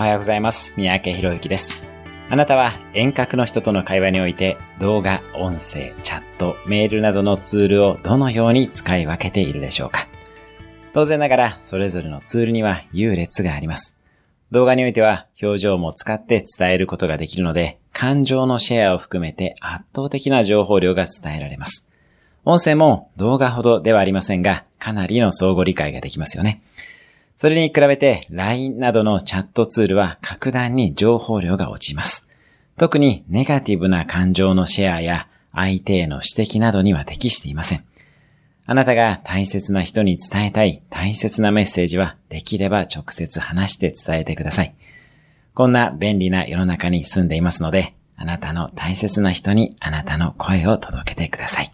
おはようございます。三宅博之です。あなたは遠隔の人との会話において動画、音声、チャット、メールなどのツールをどのように使い分けているでしょうか当然ながらそれぞれのツールには優劣があります。動画においては表情も使って伝えることができるので感情のシェアを含めて圧倒的な情報量が伝えられます。音声も動画ほどではありませんがかなりの相互理解ができますよね。それに比べて LINE などのチャットツールは格段に情報量が落ちます。特にネガティブな感情のシェアや相手への指摘などには適していません。あなたが大切な人に伝えたい大切なメッセージはできれば直接話して伝えてください。こんな便利な世の中に住んでいますので、あなたの大切な人にあなたの声を届けてください。